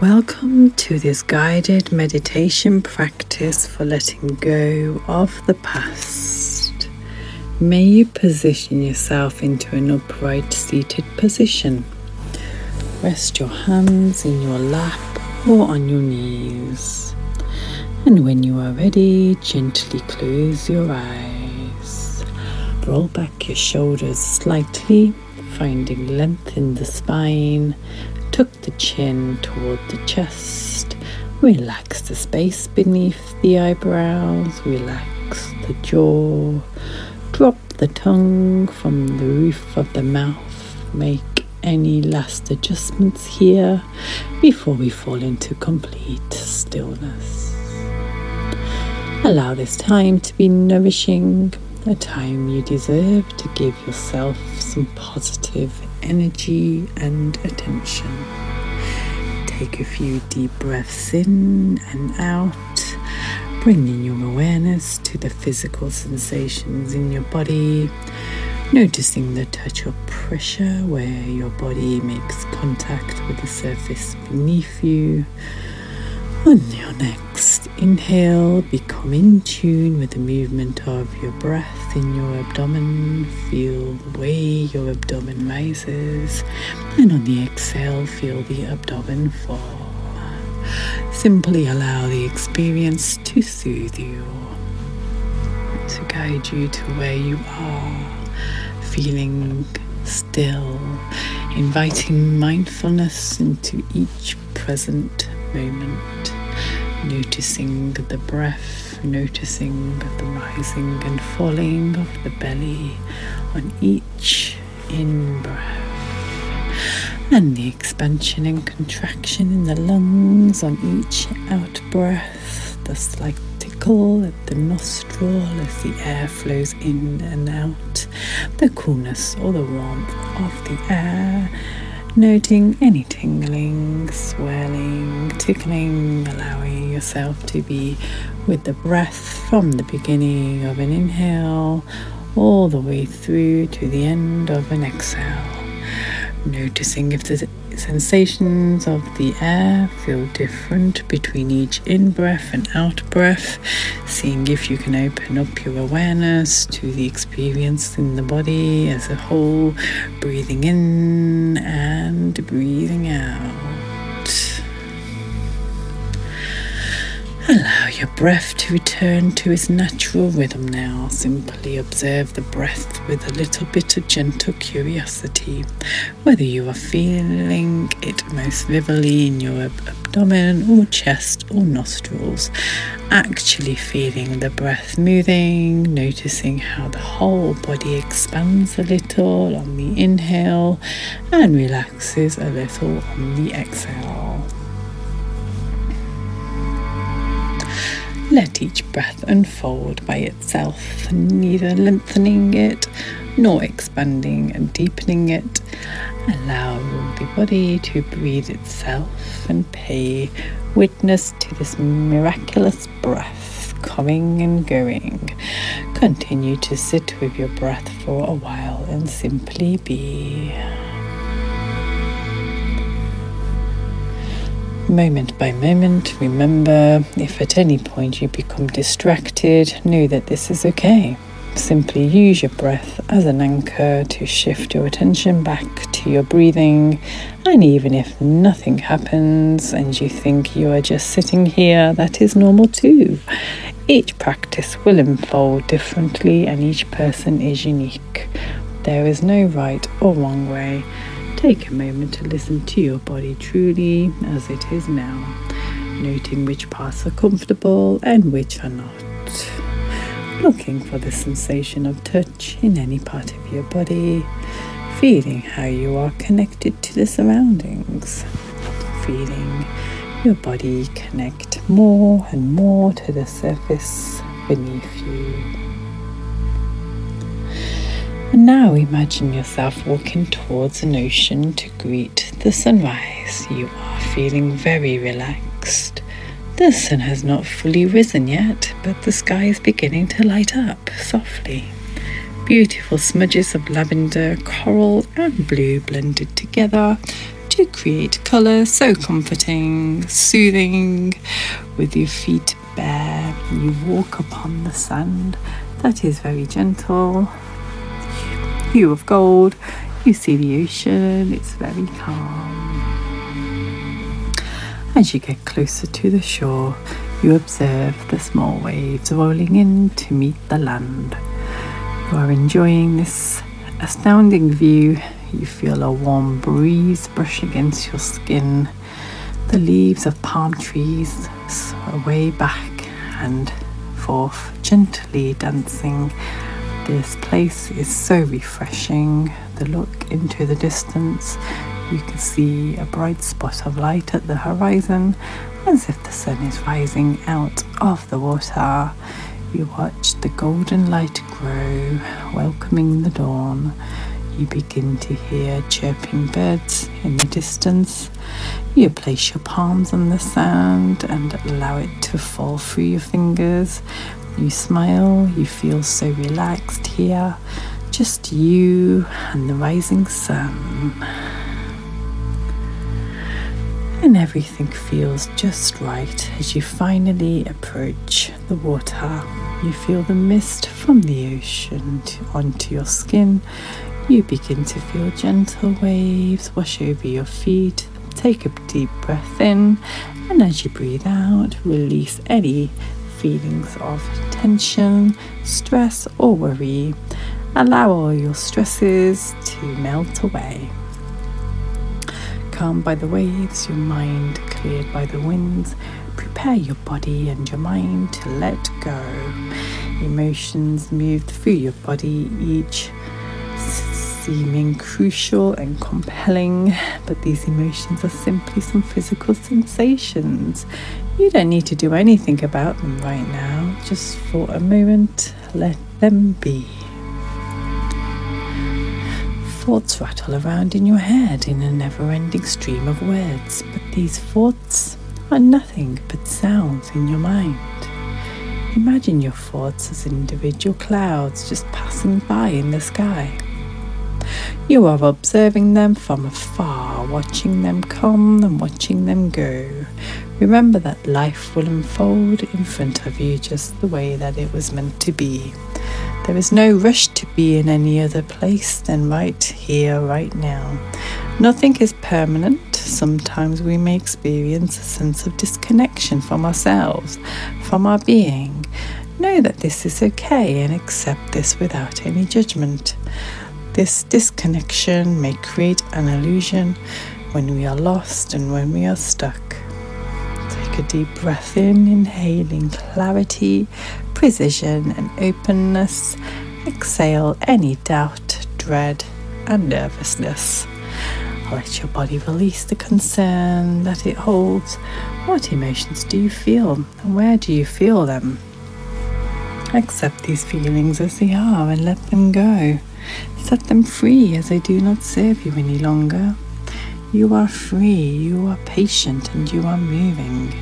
Welcome to this guided meditation practice for letting go of the past. May you position yourself into an upright seated position. Rest your hands in your lap or on your knees. And when you are ready, gently close your eyes. Roll back your shoulders slightly, finding length in the spine tuck the chin toward the chest. Relax the space beneath the eyebrows. Relax the jaw. Drop the tongue from the roof of the mouth. Make any last adjustments here before we fall into complete stillness. Allow this time to be nourishing, a time you deserve to give yourself some positive energy and attention. Take a few deep breaths in and out, bringing your awareness to the physical sensations in your body, noticing the touch of pressure where your body makes contact with the surface beneath you on your next inhale, become in tune with the movement of your breath in your abdomen. Feel the way your abdomen rises. And on the exhale, feel the abdomen fall. Simply allow the experience to soothe you, to guide you to where you are, feeling still, inviting mindfulness into each present moment, noticing the breath, noticing the rising and falling of the belly on each in breath. And the expansion and contraction in the lungs on each out breath, the slight tickle at the nostril as the air flows in and out, the coolness or the warmth of the air noting any tingling, swelling, tickling, allowing yourself to be with the breath from the beginning of an inhale all the way through to the end of an exhale. Noticing if the sensations of the air feel different between each in breath and out breath, seeing if you can open up your awareness to the experience in the body as a whole, breathing in and breathing out. Allow your breath to return to its natural rhythm now. Simply observe the breath with a little bit of gentle curiosity, whether you are feeling it most vividly in your abdomen or chest or nostrils. Actually feeling the breath moving, noticing how the whole body expands a little on the inhale and relaxes a little on the exhale. Let each breath unfold by itself, neither lengthening it nor expanding and deepening it. Allow the body to breathe itself and pay witness to this miraculous breath coming and going. Continue to sit with your breath for a while and simply be. Moment by moment. Remember, if at any point you become distracted, know that this is okay. Simply use your breath as an anchor to shift your attention back to your breathing. And even if nothing happens and you think you are just sitting here, that is normal too. Each practice will unfold differently and each person is unique. There is no right or wrong way. Take a moment to listen to your body truly as it is now, noting which parts are comfortable and which are not. Looking for the sensation of touch in any part of your body, feeling how you are connected to the surroundings, feeling your body connect more and more to the surface beneath you. And now imagine yourself walking towards an ocean to greet the sunrise. You are feeling very relaxed. The sun has not fully risen yet, but the sky is beginning to light up softly. Beautiful smudges of lavender, coral, and blue blended together to create colour so comforting, soothing, with your feet bare. You walk upon the sand that is very gentle, hue of gold. You see the ocean, it's very calm. As you get closer to the shore, you observe the small waves rolling in to meet the land. You are enjoying this astounding view. You feel a warm breeze brush against your skin. The leaves of palm trees sway back and forth, gently dancing. This place is so refreshing. The look into the distance, you can see a bright spot of light at the horizon, as if the sun is rising out of the water. You watch the golden light grow, welcoming the dawn. You begin to hear chirping birds in the distance. You place your palms on the sand and allow it to fall through your fingers. You smile, you feel so relaxed here. Just you and the rising sun. And everything feels just right as you finally approach the water. You feel the mist from the ocean onto your skin. You begin to feel gentle waves wash over your feet. Take a deep breath in, and as you breathe out, release any feelings of tension, stress, or worry. Allow all your stresses to melt away calmed by the waves, your mind cleared by the winds. Prepare your body and your mind to let go. Emotions move through your body, each seeming crucial and compelling, but these emotions are simply some physical sensations. You don't need to do anything about them right now. Just for a moment, let them be thoughts rattle around in your head in a never ending stream of words, but these thoughts are nothing but sounds in your mind. Imagine your thoughts as individual clouds just passing by in the sky. You are observing them from afar, watching them come and watching them go. Remember that life will unfold in front of you just the way that it was meant to be. There is no rush to be in any other place than right here, right now. Nothing is permanent. Sometimes we may experience a sense of disconnection from ourselves, from our being. Know that this is okay and accept this without any judgment. This disconnection may create an illusion when we are lost and when we are stuck. Take a deep breath in, inhaling clarity, precision, and openness. Exhale any doubt, dread, and nervousness. Let your body release the concern that it holds. What emotions do you feel, and where do you feel them? Accept these feelings as they are and let them go. Set them free as they do not serve you any longer. You are free, you are patient, and you are moving.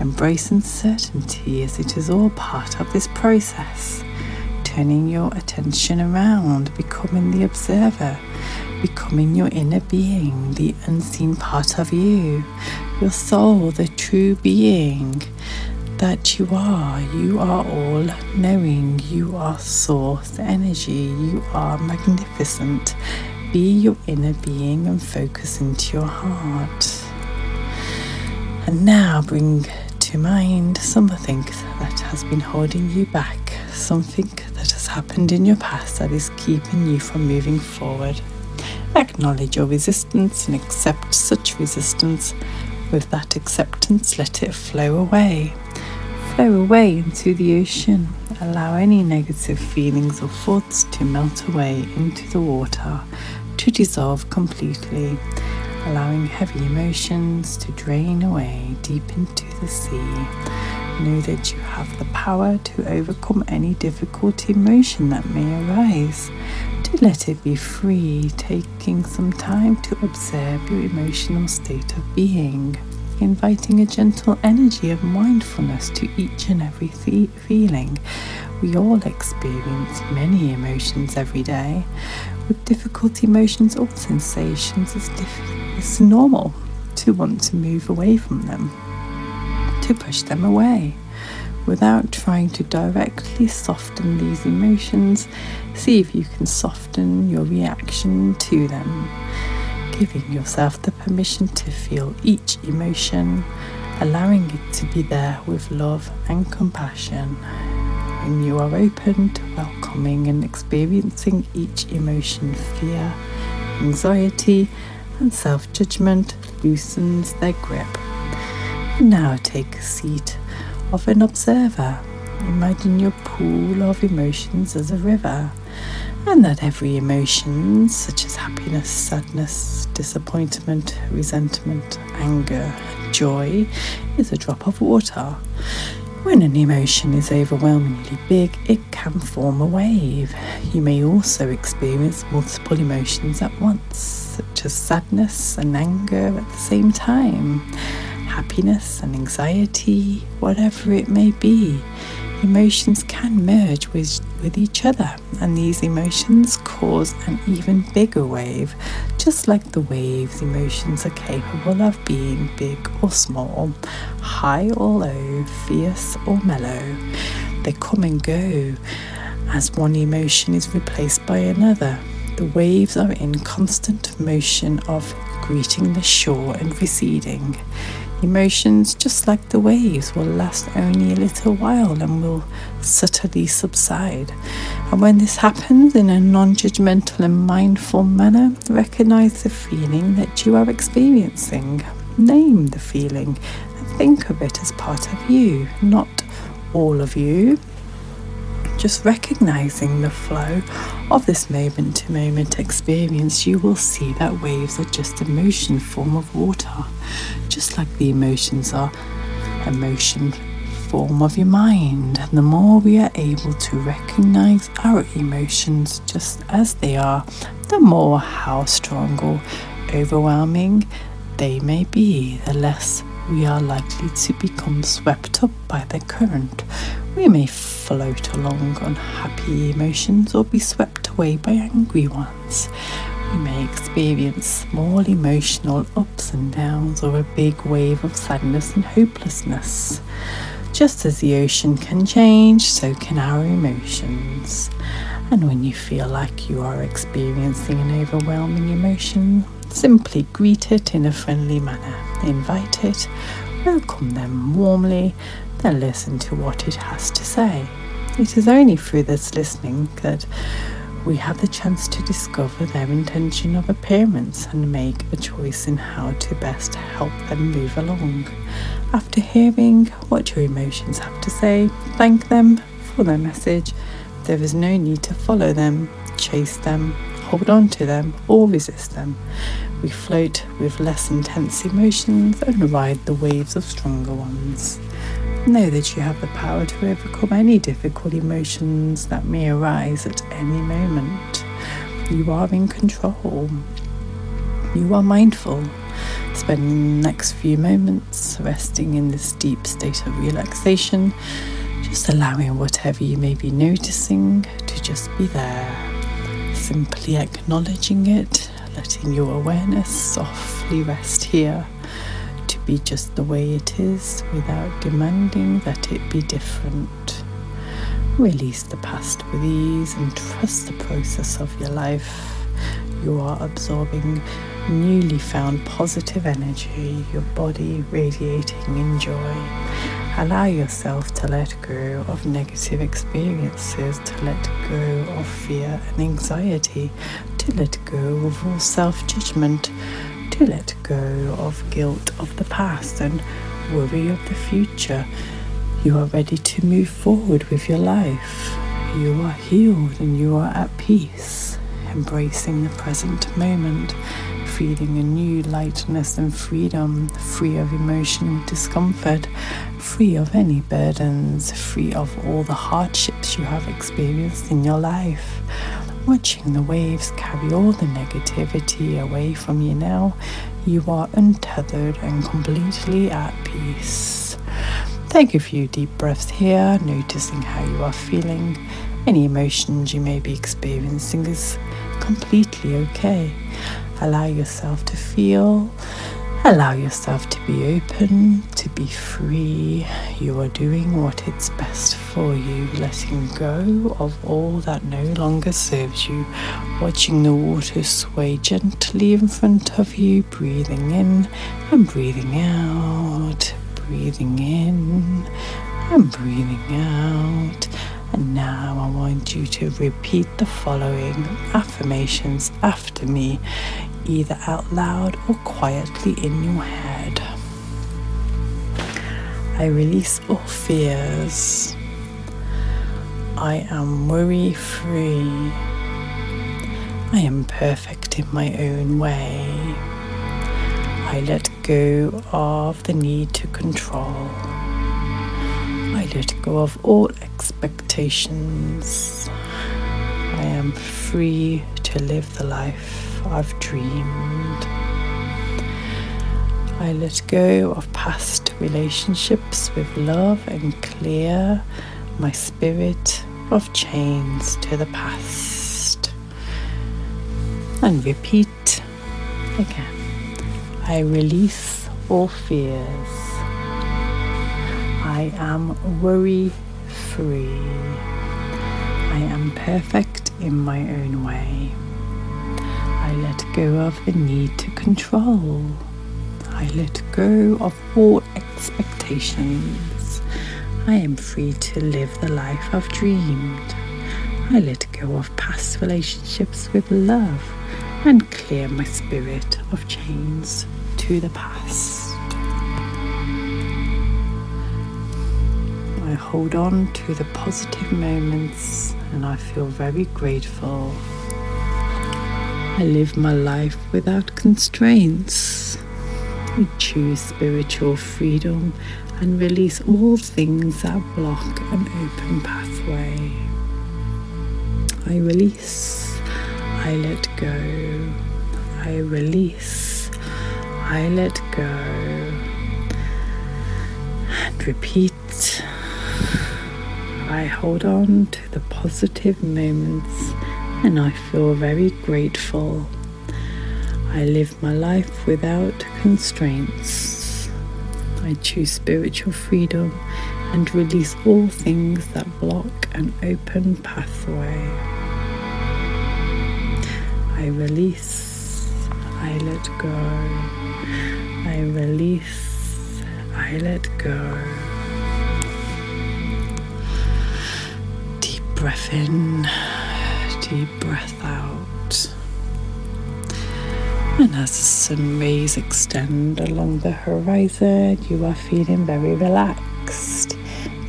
Embrace uncertainty as it is all part of this process. Turning your attention around, becoming the observer, becoming your inner being, the unseen part of you, your soul, the true being that you are. You are all knowing. You are source energy. You are magnificent. Be your inner being and focus into your heart. And now bring to mind something that has been holding you back, something that has happened in your past that is keeping you from moving forward. Acknowledge your resistance and accept such resistance. With that acceptance, let it flow away. Flow away into the ocean. Allow any negative feelings or thoughts to melt away into the water, to dissolve completely allowing heavy emotions to drain away deep into the sea. Know that you have the power to overcome any difficult emotion that may arise. To let it be free, taking some time to observe your emotional state of being, inviting a gentle energy of mindfulness to each and every th- feeling. We all experience many emotions every day. With difficult emotions or sensations, it's difficult it's normal to want to move away from them, to push them away. Without trying to directly soften these emotions, see if you can soften your reaction to them, giving yourself the permission to feel each emotion, allowing it to be there with love and compassion. When you are open to welcoming and experiencing each emotion, fear, anxiety, and self judgment loosens their grip. Now take a seat of an observer. Imagine your pool of emotions as a river, and that every emotion, such as happiness, sadness, disappointment, resentment, anger, joy, is a drop of water. When an emotion is overwhelmingly big, it can form a wave. You may also experience multiple emotions at once, such as sadness and anger at the same time happiness and anxiety, whatever it may be. Emotions can merge with, with each other, and these emotions cause an even bigger wave, just like the waves emotions are capable of being big or small, high or low, fierce or mellow. They come and go as one emotion is replaced by another. The waves are in constant motion of greeting the shore and receding. Emotions, just like the waves, will last only a little while and will subtly subside. And when this happens in a non judgmental and mindful manner, recognize the feeling that you are experiencing. Name the feeling and think of it as part of you, not all of you, just recognizing the flow of this moment to moment experience, you will see that waves are just a motion form of water, just like the emotions are a motion form of your mind. And the more we are able to recognize our emotions just as they are, the more how strong or overwhelming they may be, the less we are likely to become swept up by the current. We may float along on happy emotions or be swept away by angry ones. We may experience small emotional ups and downs or a big wave of sadness and hopelessness. Just as the ocean can change, so can our emotions. And when you feel like you are experiencing an overwhelming emotion, simply greet it in a friendly manner. Invite it, welcome them warmly, then listen to what it has to say. It is only through this listening that we have the chance to discover their intention of appearance and make a choice in how to best help them move along. After hearing what your emotions have to say, thank them for their message. There is no need to follow them, chase them, hold on to them, or resist them. We float with less intense emotions and ride the waves of stronger ones. Know that you have the power to overcome any difficult emotions that may arise at any moment. You are in control. You are mindful. Spend the next few moments resting in this deep state of relaxation, just allowing whatever you may be noticing to just be there. Simply acknowledging it, letting your awareness softly rest here be just the way it is without demanding that it be different. Release the past with ease and trust the process of your life. You are absorbing newly found positive energy, your body radiating in joy. Allow yourself to let go of negative experiences, to let go of fear and anxiety, to let go of all self judgment to let go of guilt of the past and worry of the future. You are ready to move forward with your life. You are healed and you are at peace, embracing the present moment, feeling a new lightness and freedom, free of emotional discomfort, free of any burdens, free of all the hardships you have experienced in your life watching the waves carry all the negativity away from you now, you are untethered and completely at peace. Take a few deep breaths here, noticing how you are feeling, any emotions you may be experiencing is completely okay. Allow yourself to feel Allow yourself to be open, to be free. You are doing what is best for you, letting go of all that no longer serves you. Watching the water sway gently in front of you, breathing in and breathing out, breathing in and breathing out. And now I want you to repeat the following affirmations after me either out loud or quietly in your head. I release all fears. I am worry free. I am perfect in my own way. I let go of the need to control. I let go of all expectations. I am free to live the life I've dreamed. I let go of past relationships with love and clear my spirit of chains to the past. And repeat again. I release all fears. I am worry free. I am perfect in my own way. I let go of the need to control. I let go of all expectations. I am free to live the life I've dreamed. I let go of past relationships with love and clear my spirit of chains to the past. I hold on to the positive moments and I feel very grateful I live my life without constraints. I choose spiritual freedom and release all things that block an open pathway. I release, I let go. I release, I let go. And repeat. I hold on to the positive moments and I feel very grateful. I live my life without constraints. I choose spiritual freedom and release all things that block an open pathway. I release, I let go. I release, I let go. Deep breath in deep breath out. And as the sun rays extend along the horizon, you are feeling very relaxed.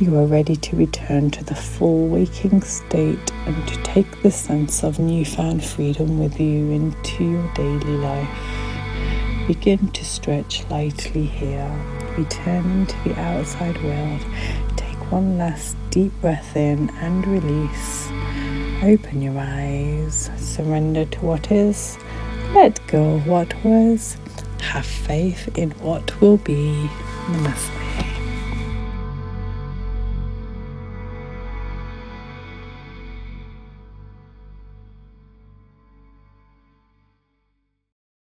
You are ready to return to the full waking state and to take the sense of newfound freedom with you into your daily life. Begin to stretch lightly here. Return to the outside world. Take one last deep breath in and release. Open your eyes, surrender to what is, let go of what was, have faith in what will be. Namaste.